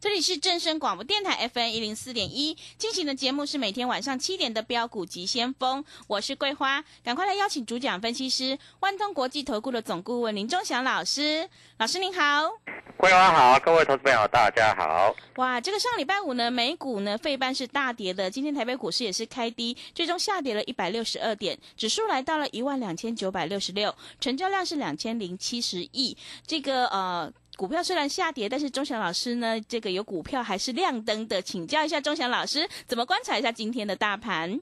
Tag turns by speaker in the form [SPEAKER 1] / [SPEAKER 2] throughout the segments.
[SPEAKER 1] 这里是正声广播电台 FM 一零四点一进行的节目是每天晚上七点的标股及先锋，我是桂花，赶快来邀请主讲分析师万通国际投顾的总顾问林忠祥老师，老师您好，
[SPEAKER 2] 桂花好，各位投资朋友大家好。
[SPEAKER 1] 哇，这个上礼拜五呢，美股呢费半是大跌的，今天台北股市也是开低，最终下跌了一百六十二点，指数来到了一万两千九百六十六，成交量是两千零七十亿，这个呃。股票虽然下跌，但是钟祥老师呢，这个有股票还是亮灯的，请教一下钟祥老师，怎么观察一下今天的大盘？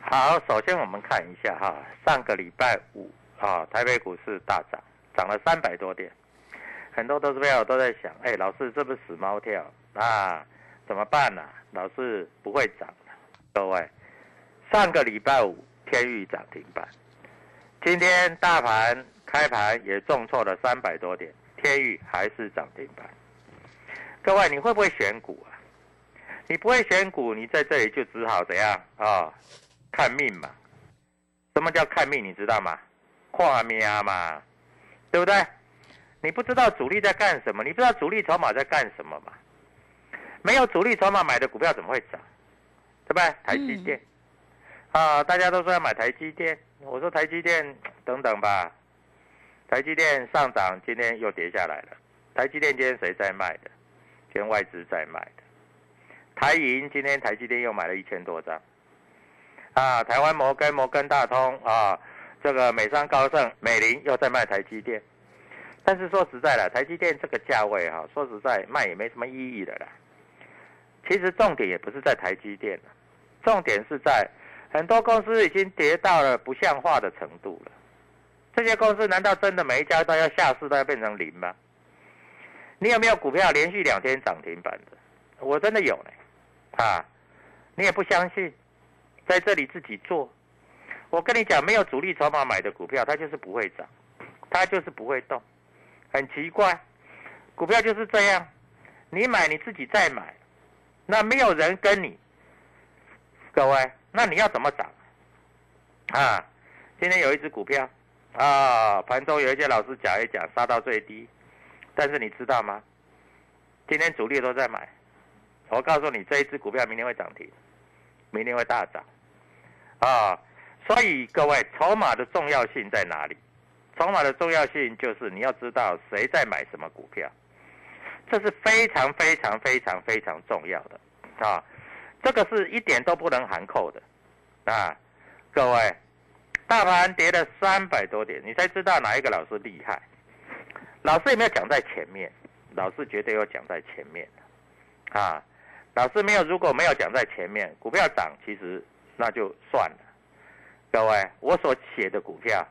[SPEAKER 2] 好，首先我们看一下哈，上个礼拜五啊，台北股市大涨，涨了三百多点，很多投资朋友都在想，哎，老师这不是死猫跳啊？怎么办呢？老师不会涨，各位，上个礼拜五天域涨停板，今天大盘开盘也重挫了三百多点。天宇还是涨停板，各位你会不会选股啊？你不会选股，你在这里就只好怎样啊？看命嘛。什么叫看命？你知道吗？画命嘛，对不对？你不知道主力在干什么，你不知道主力筹码在干什么嘛？没有主力筹码买的股票怎么会涨？对不对？台积电啊，大家都说要买台积电，我说台积电等等吧。台积电上涨，今天又跌下来了。台积电今天谁在卖的？今天外资在卖的。台银今天台积电又买了一千多张。啊，台湾摩根、摩根大通啊，这个美商高盛、美林又在卖台积电。但是说实在的，台积电这个价位哈，说实在卖也没什么意义的啦。其实重点也不是在台积电重点是在很多公司已经跌到了不像话的程度了。这些公司难道真的每一家都要下市都要变成零吗？你有没有股票连续两天涨停板的？我真的有呢，啊，你也不相信，在这里自己做。我跟你讲，没有主力筹码买的股票，它就是不会涨，它就是不会动，很奇怪，股票就是这样，你买你自己再买，那没有人跟你，各位，那你要怎么涨？啊，今天有一只股票。啊，盘中有一些老师讲一讲，杀到最低，但是你知道吗？今天主力都在买，我告诉你，这一只股票明天会涨停，明天会大涨，啊，所以各位，筹码的重要性在哪里？筹码的重要性就是你要知道谁在买什么股票，这是非常非常非常非常重要的，啊，这个是一点都不能含扣的，啊，各位。大盘跌了三百多点，你才知道哪一个老师厉害。老师有没有讲在前面？老师绝对有讲在前面啊，老师没有，如果没有讲在前面，股票涨其实那就算了。各位，我所写的股票，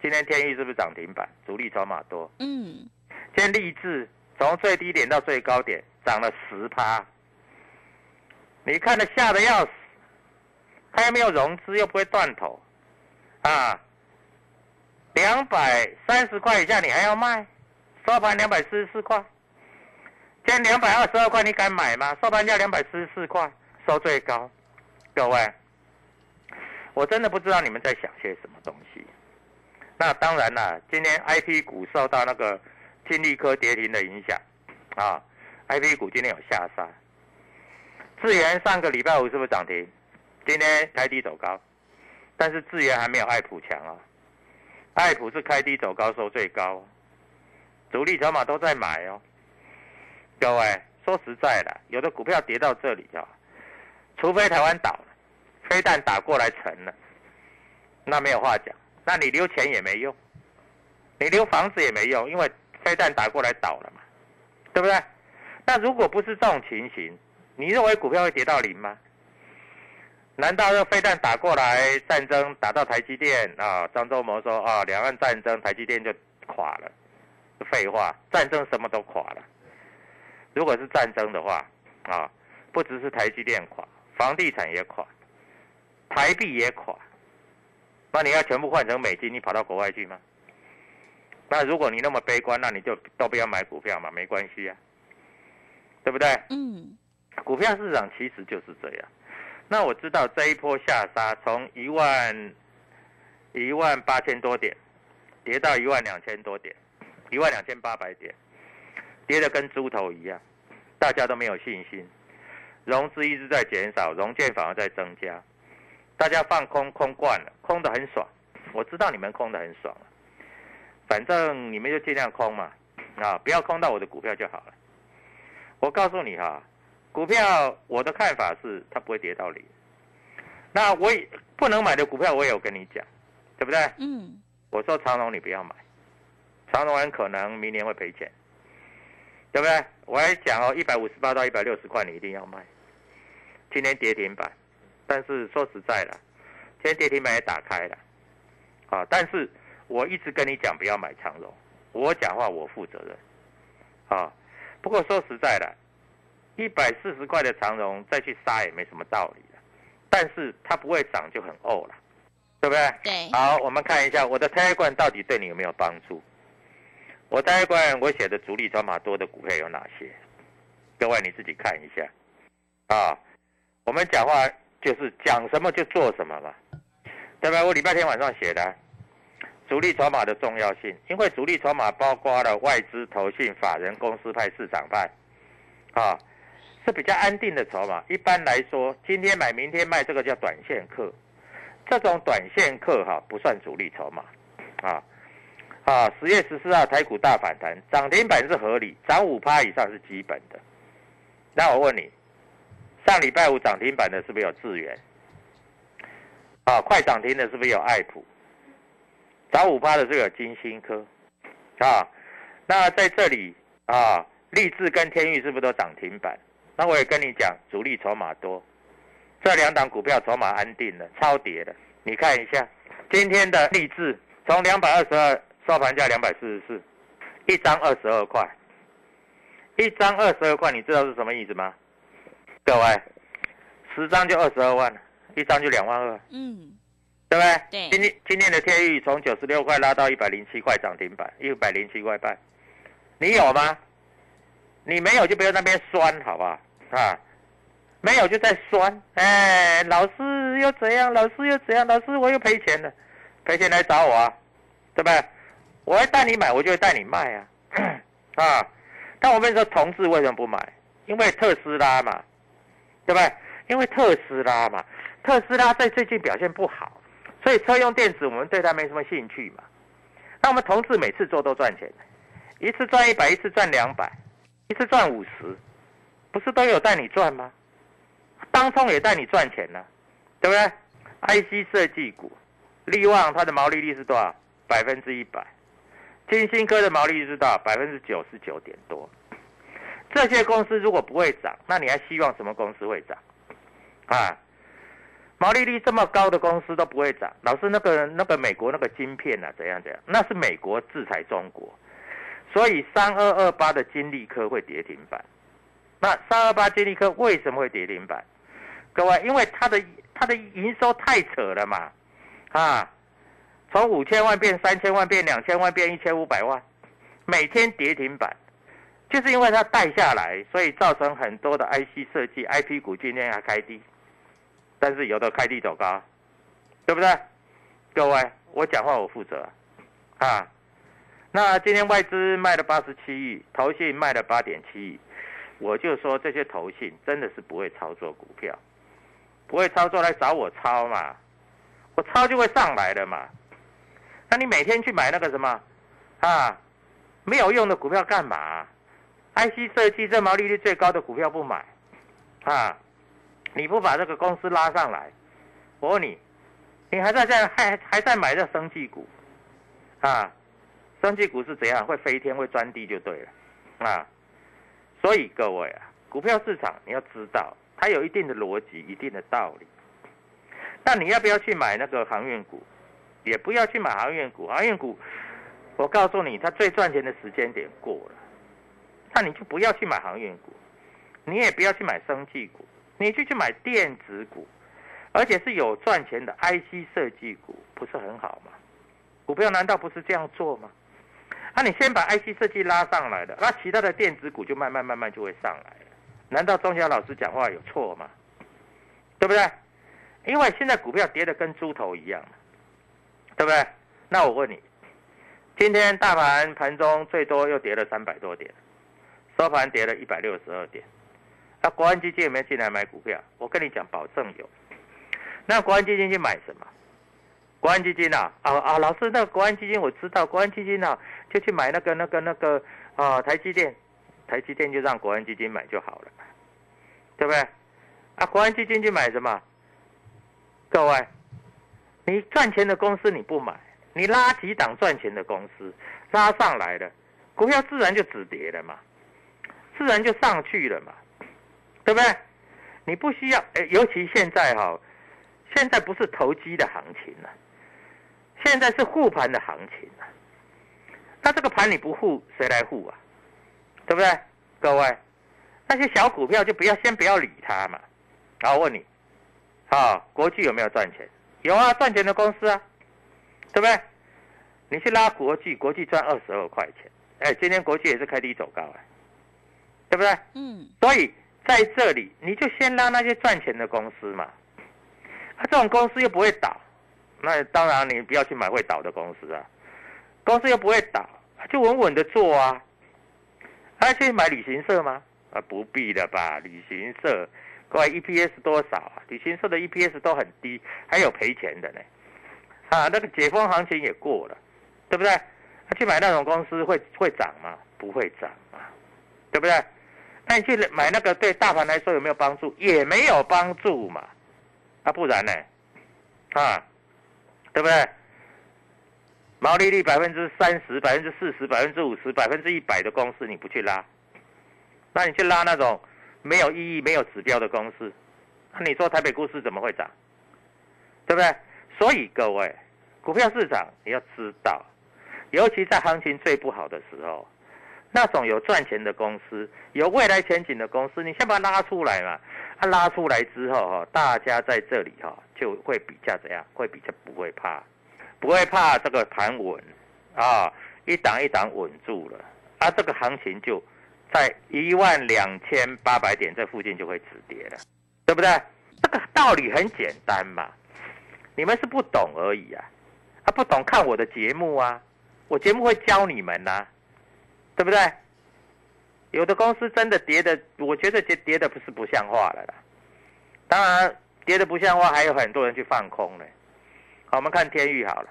[SPEAKER 2] 今天天意是不是涨停板？主力筹码多。嗯。今天立志从最低点到最高点涨了十趴，你看的吓得要死。他又没有融资，又不会断头。啊，两百三十块以下你还要卖？收盘两百四十四块，今天两百二十二块，你敢买吗？收盘价两百四十四块，收最高。各位，我真的不知道你们在想些什么东西。那当然了，今天 I P 股受到那个金利科跌停的影响，啊，I P 股今天有下杀。智源上个礼拜五是不是涨停？今天开低走高。但是智源还没有爱普强啊，爱普是开低走高收最高，主力筹码都在买哦。各位说实在的，有的股票跌到这里啊，除非台湾倒了，飞弹打过来沉了，那没有话讲，那你留钱也没用，你留房子也没用，因为飞弹打过来倒了嘛，对不对？那如果不是这种情形，你认为股票会跌到零吗？难道要飞弹打过来，战争打到台积电啊？张忠谋说啊，两岸战争，台积电就垮了。废话，战争什么都垮了。如果是战争的话，啊，不只是台积电垮，房地产也垮，台币也垮。那你要全部换成美金，你跑到国外去吗？那如果你那么悲观，那你就都不要买股票嘛，没关系啊，对不对？嗯，股票市场其实就是这样。那我知道这一波下杀，从一万一万八千多点跌到一万两千多点，一万两千八百点，跌的跟猪头一样，大家都没有信心，融资一直在减少，融券反而在增加，大家放空空惯了，空的很爽。我知道你们空的很爽反正你们就尽量空嘛，啊，不要空到我的股票就好了。我告诉你哈，股票我的看法是它不会跌到零。那我也不能买的股票我也有跟你讲，对不对？
[SPEAKER 1] 嗯。
[SPEAKER 2] 我说长隆你不要买，长隆很可能明年会赔钱，对不对？我还讲哦，一百五十八到一百六十块你一定要卖。今天跌停板，但是说实在的，今天跌停板也打开了。啊！但是我一直跟你讲不要买长荣，我讲话我负责任。啊，不过说实在的，一百四十块的长荣再去杀也没什么道理了。但是它不会涨就很呕了，对不对？
[SPEAKER 1] 对。
[SPEAKER 2] 好，我们看一下我的胎罐到底对你有没有帮助？我胎罐我写的主力筹码多的股票有哪些？各位你自己看一下。啊，我们讲话就是讲什么就做什么嘛。对吧？我礼拜天晚上写的主力筹码的重要性，因为主力筹码包括了外资、投信、法人、公司派、市场派，啊，比较安定的筹码。一般来说，今天买，明天卖，这个叫短线客。这种短线客哈，不算主力筹码，啊啊！十月十四号台股大反弹，涨停板是合理，涨五趴以上是基本的。那我问你，上礼拜五涨停板的是不是有智源？啊，快涨停的是不是有爱普？涨五趴的是有金星科，啊，那在这里啊，立志跟天域是不是都涨停板？那我也跟你讲，主力筹码多，这两档股票筹码安定了，超跌了。你看一下今天的立志，从两百二十二收盘价两百四十四，一张二十二块，一张二十二块，你知道是什么意思吗？各位，十张就二十二万。一张就两万二，
[SPEAKER 1] 嗯，
[SPEAKER 2] 对不对？
[SPEAKER 1] 对。
[SPEAKER 2] 今天今天的天域从九十六块拉到一百零七块涨停板，一百零七块半，你有吗？你没有就不要那边酸，好不好？啊，没有就在酸，哎，老师又怎样？老师又怎样？老师我又赔钱了，赔钱来找我啊，对不对？我会带你买，我就会带你卖啊，啊。但我跟你说，同志为什么不买？因为特斯拉嘛，对不对？因为特斯拉嘛。特斯拉在最近表现不好，所以车用电子我们对它没什么兴趣嘛。那我们同事每次做都赚钱，一次赚一百，一次赚两百，一次赚五十，不是都有带你赚吗？当冲也带你赚钱呢，对不对？IC 设计股，力旺它的毛利率是多少？百分之一百。金星科的毛利率是多少？百分之九十九点多。这些公司如果不会涨，那你还希望什么公司会涨？啊？毛利率这么高的公司都不会涨，老师那个那个美国那个晶片啊怎样怎样？那是美国制裁中国，所以三二二八的金利科会跌停板。那三二八金利科为什么会跌停板？各位，因为它的它的营收太扯了嘛，啊，从五千万变三千万变两千万变一千五百万，每天跌停板，就是因为它带下来，所以造成很多的 IC 设计 IP 股今天还开低。但是有的开低走高，对不对？各位，我讲话我负责，啊，那今天外资卖了八十七亿，投信卖了八点七亿，我就说这些投信真的是不会操作股票，不会操作来找我抄嘛，我抄就会上来的嘛。那你每天去买那个什么，啊，没有用的股票干嘛？IC 设计这毛利率最高的股票不买，啊？你不把这个公司拉上来，我问你，你还在在还还在买这生技股，啊，生技股是怎样会飞天会钻地就对了，啊，所以各位啊，股票市场你要知道它有一定的逻辑，一定的道理。那你要不要去买那个航运股？也不要去买航运股，航运股，我告诉你，它最赚钱的时间点过了，那你就不要去买航运股，你也不要去买生技股。你去去买电子股，而且是有赚钱的 IC 设计股，不是很好吗？股票难道不是这样做吗？那你先把 IC 设计拉上来了，那其他的电子股就慢慢慢慢就会上来了。难道钟晓老师讲话有错吗？对不对？因为现在股票跌的跟猪头一样，对不对？那我问你，今天大盘盘中最多又跌了三百多点，收盘跌了一百六十二点。那国安基金有没有进来买股票？我跟你讲，保证有。那国安基金去买什么？国安基金啊，啊啊，老师，那个国安基金我知道，国安基金啊，就去买那个那个那个啊，台积电，台积电就让国安基金买就好了，对不对？啊，国安基金去买什么？各位，你赚钱的公司你不买，你拉几档赚钱的公司拉上来了，股票自然就止跌了嘛，自然就上去了嘛，对不对？你不需要，哎，尤其现在哈，现在不是投机的行情了。现在是护盘的行情啊，那这个盘你不护，谁来护啊？对不对？各位，那些小股票就不要先不要理它嘛。然后问你，啊，国际有没有赚钱？有啊，赚钱的公司啊，对不对？你去拉国际，国际赚二十二块钱，哎，今天国际也是开低走高啊，对不对？嗯。所以在这里，你就先拉那些赚钱的公司嘛，啊，这种公司又不会倒。那当然，你不要去买会倒的公司啊，公司又不会倒，就稳稳的做啊。还去买旅行社吗？啊，不必的吧。旅行社，各位 EPS 多少啊？旅行社的 EPS 都很低，还有赔钱的呢。啊，那个解封行情也过了，对不对？去买那种公司会会涨吗？不会涨啊，对不对？那你去买那个对大盘来说有没有帮助？也没有帮助嘛。啊，不然呢？啊？对不对？毛利率百分之三十、百分之四十、百分之五十、百分之一百的公司，你不去拉，那你去拉那种没有意义、没有指标的公司，那你说台北股市怎么会涨？对不对？所以各位，股票市场你要知道，尤其在行情最不好的时候，那种有赚钱的公司、有未来前景的公司，你先把它拉出来嘛。它拉出来之后哈，大家在这里哈就会比较怎样？会比较不会怕，不会怕这个盘稳啊，一档一档稳住了，啊，这个行情就在一万两千八百点这附近就会止跌了，对不对？这个道理很简单嘛，你们是不懂而已啊，啊，不懂看我的节目啊，我节目会教你们呐，对不对？有的公司真的跌的，我觉得跌跌的不是不像话了啦。当然，跌的不像话，还有很多人去放空呢。好，我们看天域好了。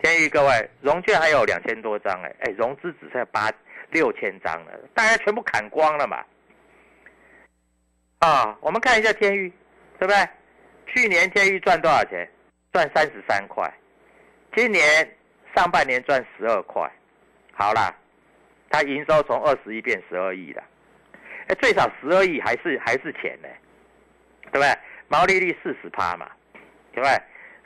[SPEAKER 2] 天域各位，融券还有两千多张哎，哎，融资只剩八六千张了，大家全部砍光了嘛。啊，我们看一下天域，对不对？去年天域赚多少钱？赚三十三块。今年上半年赚十二块。好啦。它营收从二十亿变十二亿了，哎，最少十二亿还是还是钱呢，对不对？毛利率四十趴嘛，对不对？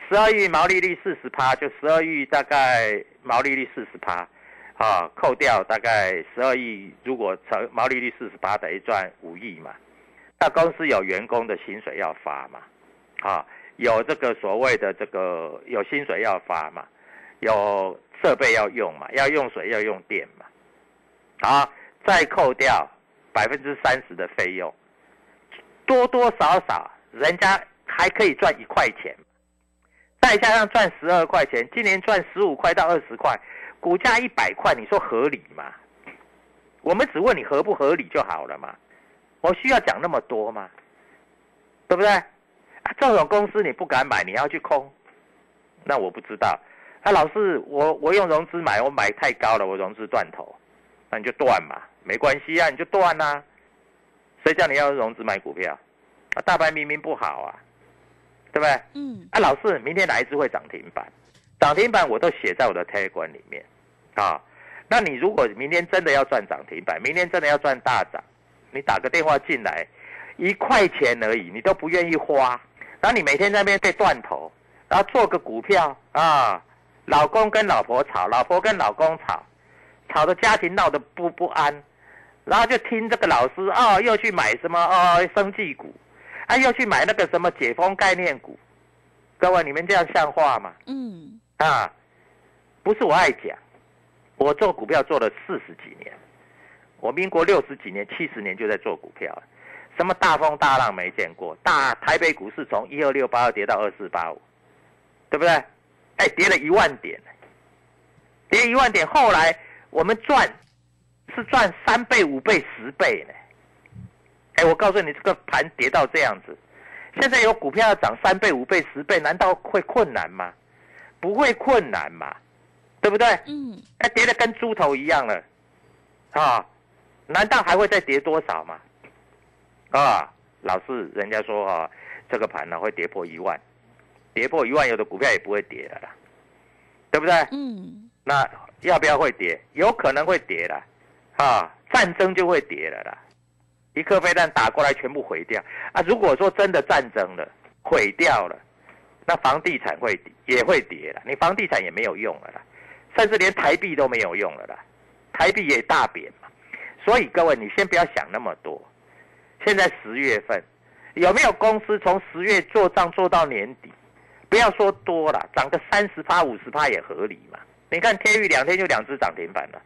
[SPEAKER 2] 十二亿毛利率四十趴，就十二亿大概毛利率四十趴，啊，扣掉大概十二亿，如果成毛利率四十趴，等于赚五亿嘛。那公司有员工的薪水要发嘛，啊，有这个所谓的这个有薪水要发嘛，有设备要用嘛，要用水要用电嘛。啊，再扣掉百分之三十的费用，多多少少人家还可以赚一块钱，再加上赚十二块钱，今年赚十五块到二十块，股价一百块，你说合理吗？我们只问你合不合理就好了嘛，我需要讲那么多吗？对不对？这种公司你不敢买，你要去空，那我不知道。啊，老师，我我用融资买，我买太高了，我融资断头。那你就断嘛，没关系啊，你就断呐。谁叫你要融资买股票？啊，大盘明明不好啊，对不对？嗯。啊，老师，明天哪一只会涨停板？涨停板我都写在我的 T 管里面啊。那你如果明天真的要赚涨停板，明天真的要赚大涨，你打个电话进来，一块钱而已，你都不愿意花，然后你每天在那边被断头，然后做个股票啊，老公跟老婆吵，老婆跟老公吵。吵的家庭闹得不不安，然后就听这个老师哦，又去买什么哦，生技股，啊，又去买那个什么解封概念股，各位你们这样像话吗？嗯，啊，不是我爱讲，我做股票做了四十几年，我民国六十几年、七十年就在做股票，什么大风大浪没见过，大台北股市从一二六八二跌到二四八五，对不对？哎，跌了一万点，跌一万点，后来。我们赚是赚三倍、五倍、十倍呢，哎，我告诉你，这个盘跌到这样子，现在有股票要涨三倍、五倍、十倍，难道会困难吗？不会困难嘛，对不对？嗯。哎，跌的跟猪头一样了，啊，难道还会再跌多少吗？啊，老是人家说啊，这个盘呢会跌破一万，跌破一万，有的股票也不会跌了啦，对不对？嗯。那要不要会跌？有可能会跌了，啊，战争就会跌了啦。一颗飞弹打过来，全部毁掉啊！如果说真的战争了，毁掉了，那房地产会也会跌了。你房地产也没有用了啦，甚至连台币都没有用了啦，台币也大贬嘛。所以各位，你先不要想那么多。现在十月份，有没有公司从十月做账做到年底？不要说多了，涨个三十趴、五十趴也合理嘛。你看天域两天就两只涨停板了，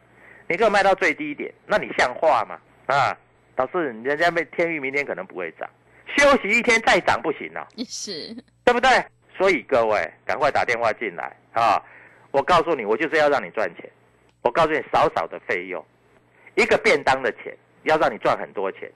[SPEAKER 2] 你给我卖到最低点，那你像话吗？啊？导致人家被天域明天可能不会涨，休息一天再涨不行了，
[SPEAKER 1] 是，
[SPEAKER 2] 对不对？所以各位赶快打电话进来啊！我告诉你，我就是要让你赚钱。我告诉你，少少的费用，一个便当的钱，要让你赚很多钱。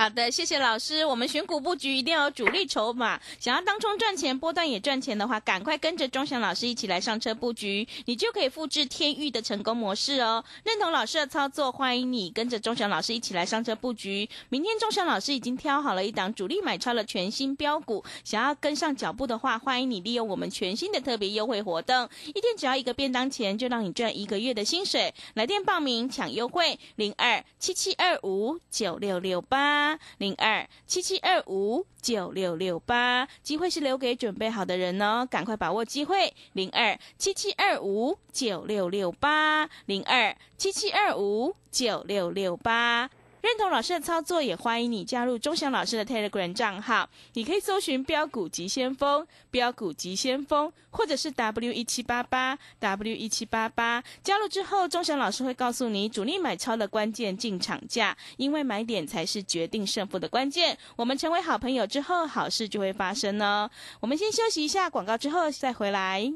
[SPEAKER 1] 好的，谢谢老师。我们选股布局一定要有主力筹码，想要当中赚钱、波段也赚钱的话，赶快跟着钟祥老师一起来上车布局，你就可以复制天域的成功模式哦。认同老师的操作，欢迎你跟着钟祥老师一起来上车布局。明天钟祥老师已经挑好了一档主力买超的全新标股，想要跟上脚步的话，欢迎你利用我们全新的特别优惠活动，一天只要一个便当钱，就让你赚一个月的薪水。来电报名抢优惠，零二七七二五九六六八。零二七七二五九六六八，机会是留给准备好的人哦，赶快把握机会。零二七七二五九六六八，零二七七二五九六六八。认同老师的操作，也欢迎你加入钟祥老师的 Telegram 账号。你可以搜寻“标股急先锋”、“标股急先锋”，或者是 W 一七八八 W 一七八八。加入之后，钟祥老师会告诉你主力买超的关键进场价，因为买点才是决定胜负的关键。我们成为好朋友之后，好事就会发生哦。我们先休息一下广告，之后再回来。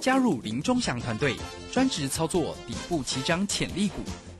[SPEAKER 3] 加入林钟祥团队，专职操作底部起涨潜力股。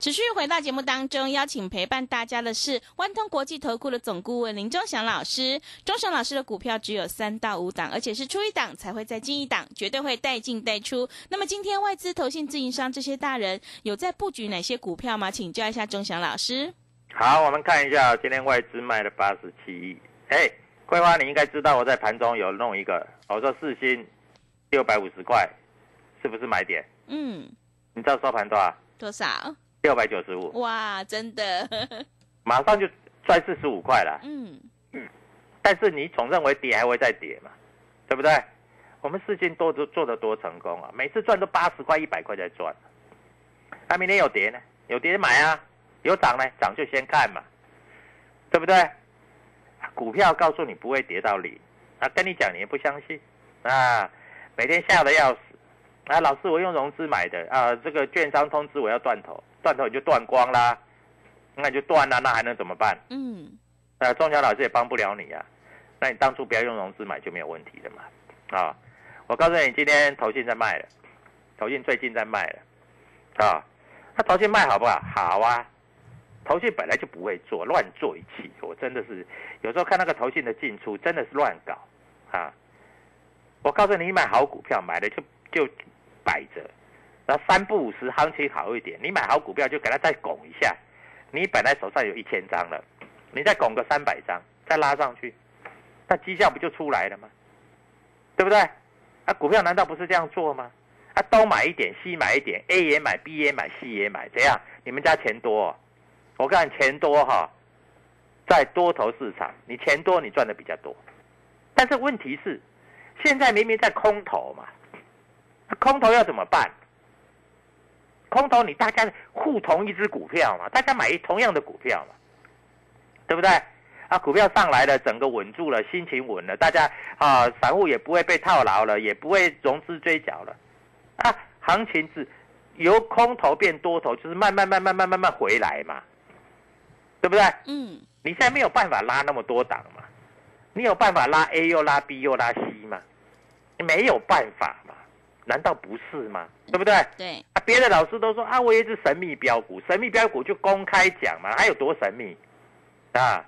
[SPEAKER 1] 持续回到节目当中，邀请陪伴大家的是万通国际投顾的总顾问林忠祥老师。忠祥老师的股票只有三到五档，而且是出一档才会再进一档，绝对会带进带出。那么今天外资、投信、自营商这些大人有在布局哪些股票吗？请教一下忠祥老师。
[SPEAKER 2] 好，我们看一下今天外资卖了八十七亿。哎，桂花，你应该知道我在盘中有弄一个，我说四星六百五十块，是不是买点？嗯。你知道收盘多少？
[SPEAKER 1] 多少？
[SPEAKER 2] 六百九十五，
[SPEAKER 1] 哇，真的，
[SPEAKER 2] 马上就赚四十五块了。嗯嗯，但是你总认为跌还会再跌嘛，对不对？我们事情多做做的多成功啊，每次赚都八十块、一百块在赚。那明天有跌呢？有跌买啊，有涨呢，涨就先看嘛，对不对？股票告诉你不会跌到零，啊，跟你讲你也不相信，啊，每天吓得要死，啊，老师我用融资买的啊，这个券商通知我要断头。断头你就断光啦，那你就断了，那还能怎么办？嗯，那，中小老师也帮不了你啊。那你当初不要用融资买就没有问题的嘛。啊，我告诉你，今天投信在卖了，投信最近在卖了，啊，那投信卖好不好？好啊，投信本来就不会做，乱做一气。我真的是有时候看那个投信的进出，真的是乱搞啊。我告诉你，买好股票，买了就就摆着。三不五十，行情好一点，你买好股票就给它再拱一下。你本来手上有一千张了，你再拱个三百张，再拉上去，那绩效不就出来了吗？对不对？啊，股票难道不是这样做吗？啊，东买一点，西买一点，A 也买，B 也买，C 也买，怎样？你们家钱多？我看钱多哈，在多头市场，你钱多，你赚的比较多。但是问题是，现在明明在空头嘛，空头要怎么办？空头，你大家互同一只股票嘛，大家买同样的股票嘛，对不对？啊，股票上来了，整个稳住了，心情稳了，大家啊，散户也不会被套牢了，也不会融资追缴了，啊，行情是由空头变多头，就是慢慢慢慢慢慢慢回来嘛，对不对？
[SPEAKER 1] 嗯，
[SPEAKER 2] 你现在没有办法拉那么多档嘛，你有办法拉 A 又拉 B 又拉 C 吗？你没有办法嘛，难道不是吗？对不对？
[SPEAKER 1] 对，
[SPEAKER 2] 啊，别的老师都说啊，我也是神秘标股，神秘标股就公开讲嘛，还有多神秘啊？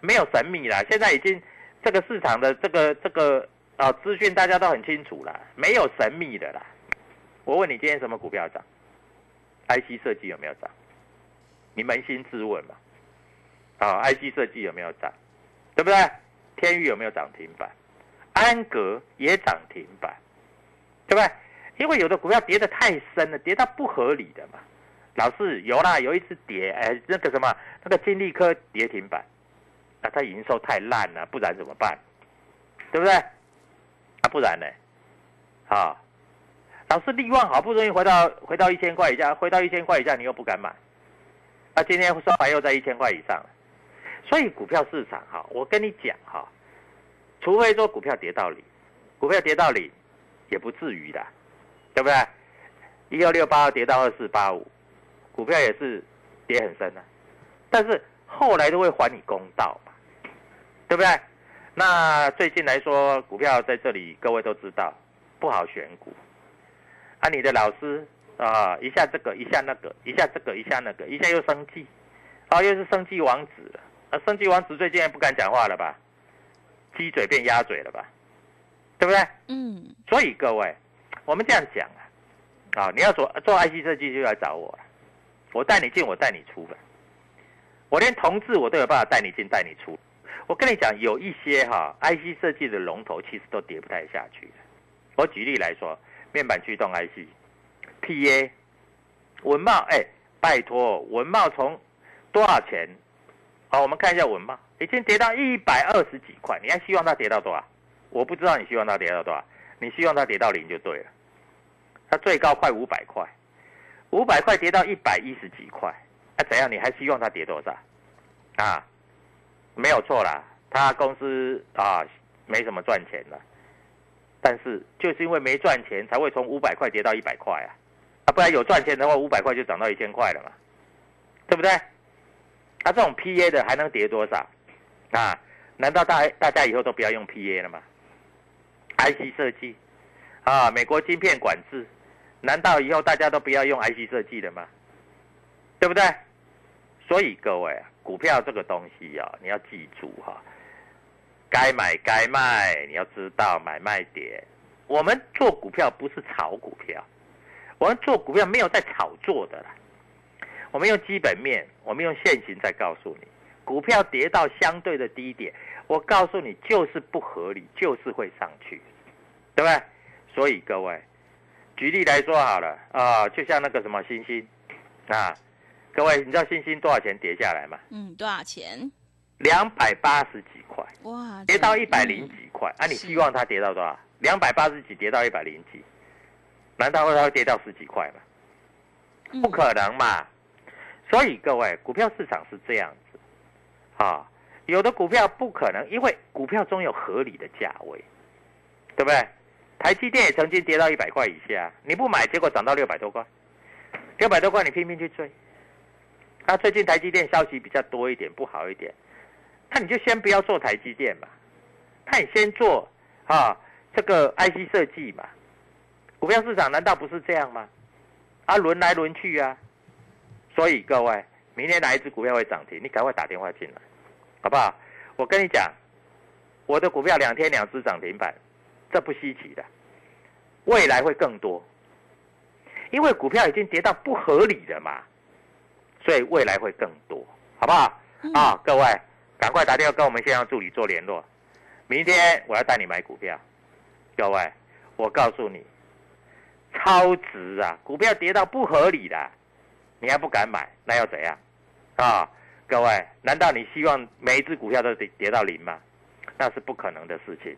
[SPEAKER 2] 没有神秘啦，现在已经这个市场的这个这个啊资讯大家都很清楚了，没有神秘的啦。我问你，今天什么股票涨？IC 设计有没有涨？你扪心自问嘛。啊，IC 设计有没有涨？对不对？天宇有没有涨停板？安格也涨停板，对不对？因为有的股票跌得太深了，跌到不合理的嘛。老是有啦，有一次跌，哎，那个什么，那个金利科跌停板，那它营收太烂了，不然怎么办？对不对？啊，不然呢？啊，老是利旺好不容易回到回到一千块以下，回到一千块以下，你又不敢买，啊，今天收盘又在一千块以上，所以股票市场哈，我跟你讲哈，除非说股票跌到零，股票跌到零，也不至于的。对不对？一二六八跌到二四八五，股票也是跌很深的，但是后来都会还你公道嘛，对不对？那最近来说，股票在这里，各位都知道不好选股。啊，你的老师啊，一下这个，一下那个，一下这个，一下那个，一下又生气，啊，又是生气王子。啊，生气王子最近也不敢讲话了吧？鸡嘴变鸭嘴了吧？对不对？
[SPEAKER 1] 嗯，
[SPEAKER 2] 所以各位。我们这样讲啊，啊，你要做做 IC 设计就来找我了，我带你进，我带你出的，我连同志我都有办法带你进带你出。我跟你讲，有一些哈 IC 设计的龙头其实都跌不太下去。我举例来说，面板驱动 IC、PA、文茂，哎，拜托，文茂从多少钱？好，我们看一下文茂，已经跌到一百二十几块，你还希望它跌到多少？我不知道你希望它跌到多少，你希望它跌到零就对了。它最高快五百块，五百块跌到一百一十几块，那怎样？你还希望它跌多少？啊，没有错啦，他公司啊没什么赚钱了，但是就是因为没赚钱，才会从五百块跌到一百块啊，啊，不然有赚钱的话，五百块就涨到一千块了嘛，对不对？啊，这种 PA 的还能跌多少？啊，难道大大家以后都不要用 PA 了吗？IC 设计啊，美国晶片管制。难道以后大家都不要用 IC 设计了吗？对不对？所以各位，股票这个东西啊，你要记住哈，该买该卖，你要知道买卖点。我们做股票不是炒股票，我们做股票没有在炒作的啦。我们用基本面，我们用现行在告诉你，股票跌到相对的低点，我告诉你就是不合理，就是会上去，对不对？所以各位。举例来说好了啊，就像那个什么星星啊，各位，你知道星星多少钱跌下来吗？
[SPEAKER 1] 嗯，多少钱？
[SPEAKER 2] 两百八十几块，
[SPEAKER 1] 哇，
[SPEAKER 2] 跌到一百零几块啊！你希望它跌到多少？两百八十几跌到一百零几，难道会它会跌到十几块吗？不可能嘛！所以各位，股票市场是这样子啊，有的股票不可能，因为股票中有合理的价位，对不对？台积电也曾经跌到一百块以下，你不买，结果涨到六百多块，六百多块你拼命去追。那最近台积电消息比较多一点，不好一点，那你就先不要做台积电嘛，那你先做啊这个 IC 设计嘛。股票市场难道不是这样吗？啊，轮来轮去啊。所以各位，明天哪一只股票会涨停？你赶快打电话进来，好不好？我跟你讲，我的股票两天两只涨停板。这不稀奇的，未来会更多，因为股票已经跌到不合理了嘛，所以未来会更多，好不好？啊，各位，赶快打电话跟我们线上助理做联络，明天我要带你买股票，各位，我告诉你，超值啊！股票跌到不合理的，你还不敢买，那要怎样？啊，各位，难道你希望每一只股票都跌跌到零吗？那是不可能的事情。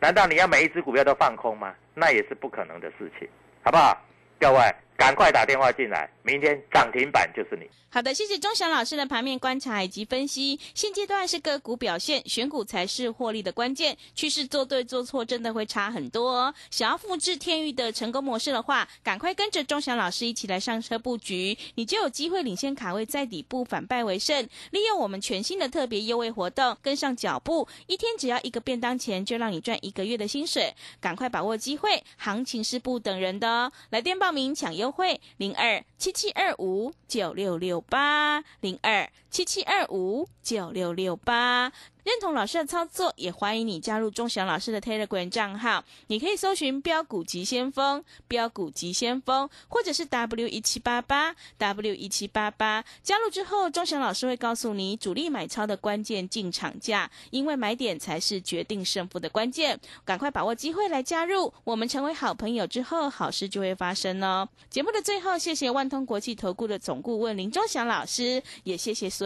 [SPEAKER 2] 难道你要每一只股票都放空吗？那也是不可能的事情，好不好？各位，赶快打电话进来，明天涨停板就是你。
[SPEAKER 1] 好的，谢谢钟祥老师的盘面观察以及分析。现阶段是个股表现，选股才是获利的关键。趋势做对做错，真的会差很多哦。想要复制天域的成功模式的话，赶快跟着钟祥老师一起来上车布局，你就有机会领先卡位，在底部反败为胜。利用我们全新的特别优惠活动，跟上脚步，一天只要一个便当钱，就让你赚一个月的薪水。赶快把握机会，行情是不等人的哦。来电报名抢优惠，零二七七二五九六六。八零二七七二五九六六八。认同老师的操作，也欢迎你加入钟祥老师的 Telegram 账号。你可以搜寻“标股急先锋”、“标股急先锋”，或者是 W 一七八八 W 一七八八。加入之后，钟祥老师会告诉你主力买超的关键进场价，因为买点才是决定胜负的关键。赶快把握机会来加入，我们成为好朋友之后，好事就会发生哦。节目的最后，谢谢万通国际投顾的总顾问林钟祥老师，也谢谢所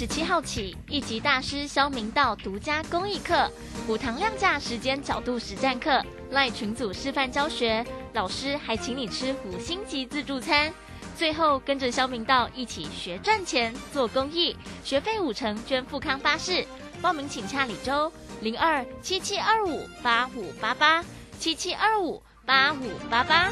[SPEAKER 4] 十七号起，一级大师肖明道独家公益课，五堂量价时间角度实战课，赖群组示范教学，老师还请你吃五星级自助餐。最后跟着肖明道一起学赚钱、做公益，学费五成捐富康巴士。报名请洽李周零二七七二五八五八八七七二五八五八八。